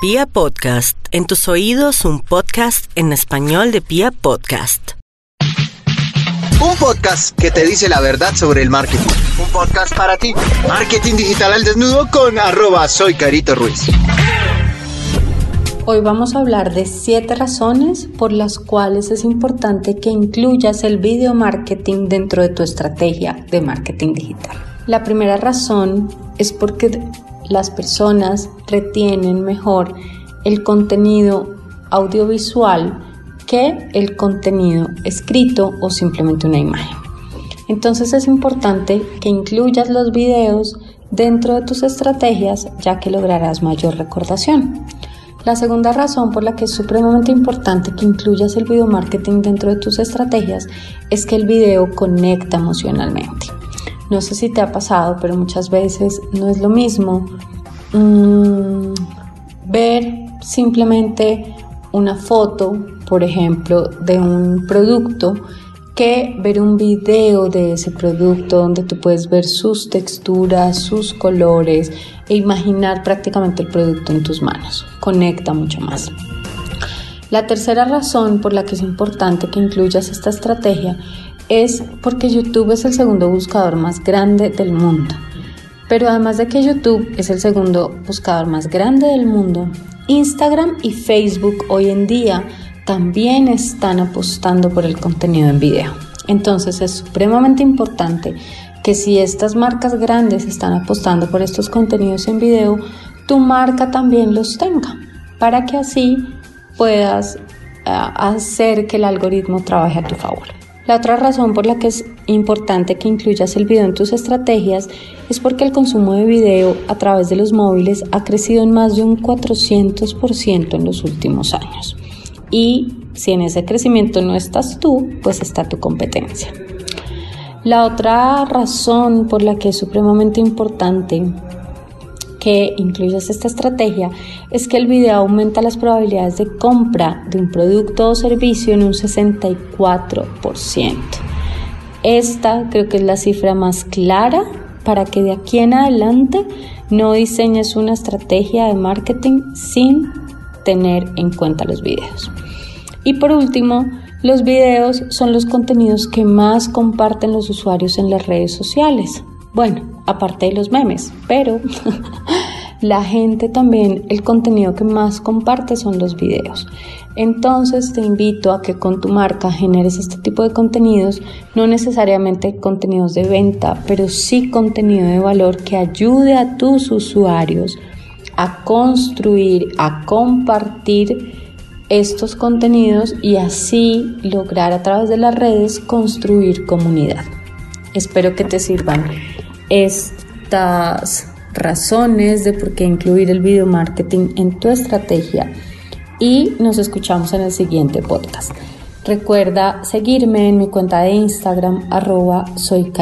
Pia Podcast, en tus oídos un podcast en español de Pia Podcast. Un podcast que te dice la verdad sobre el marketing. Un podcast para ti. Marketing digital al desnudo con arroba soy Carito Ruiz. Hoy vamos a hablar de 7 razones por las cuales es importante que incluyas el video marketing dentro de tu estrategia de marketing digital. La primera razón es porque las personas retienen mejor el contenido audiovisual que el contenido escrito o simplemente una imagen. Entonces es importante que incluyas los videos dentro de tus estrategias ya que lograrás mayor recordación. La segunda razón por la que es supremamente importante que incluyas el video marketing dentro de tus estrategias es que el video conecta emocionalmente. No sé si te ha pasado, pero muchas veces no es lo mismo mm, ver simplemente una foto, por ejemplo, de un producto que ver un video de ese producto donde tú puedes ver sus texturas, sus colores e imaginar prácticamente el producto en tus manos. Conecta mucho más. La tercera razón por la que es importante que incluyas esta estrategia es porque YouTube es el segundo buscador más grande del mundo. Pero además de que YouTube es el segundo buscador más grande del mundo, Instagram y Facebook hoy en día también están apostando por el contenido en video. Entonces es supremamente importante que si estas marcas grandes están apostando por estos contenidos en video, tu marca también los tenga, para que así puedas eh, hacer que el algoritmo trabaje a tu favor. La otra razón por la que es importante que incluyas el video en tus estrategias es porque el consumo de video a través de los móviles ha crecido en más de un 400% en los últimos años. Y si en ese crecimiento no estás tú, pues está tu competencia. La otra razón por la que es supremamente importante que incluyas esta estrategia es que el video aumenta las probabilidades de compra de un producto o servicio en un 64%. Esta creo que es la cifra más clara para que de aquí en adelante no diseñes una estrategia de marketing sin tener en cuenta los videos. Y por último, los videos son los contenidos que más comparten los usuarios en las redes sociales. Bueno, aparte de los memes, pero la gente también, el contenido que más comparte son los videos. Entonces te invito a que con tu marca generes este tipo de contenidos, no necesariamente contenidos de venta, pero sí contenido de valor que ayude a tus usuarios a construir, a compartir estos contenidos y así lograr a través de las redes construir comunidad. Espero que te sirvan estas razones de por qué incluir el video marketing en tu estrategia y nos escuchamos en el siguiente podcast. Recuerda seguirme en mi cuenta de Instagram arroba soy.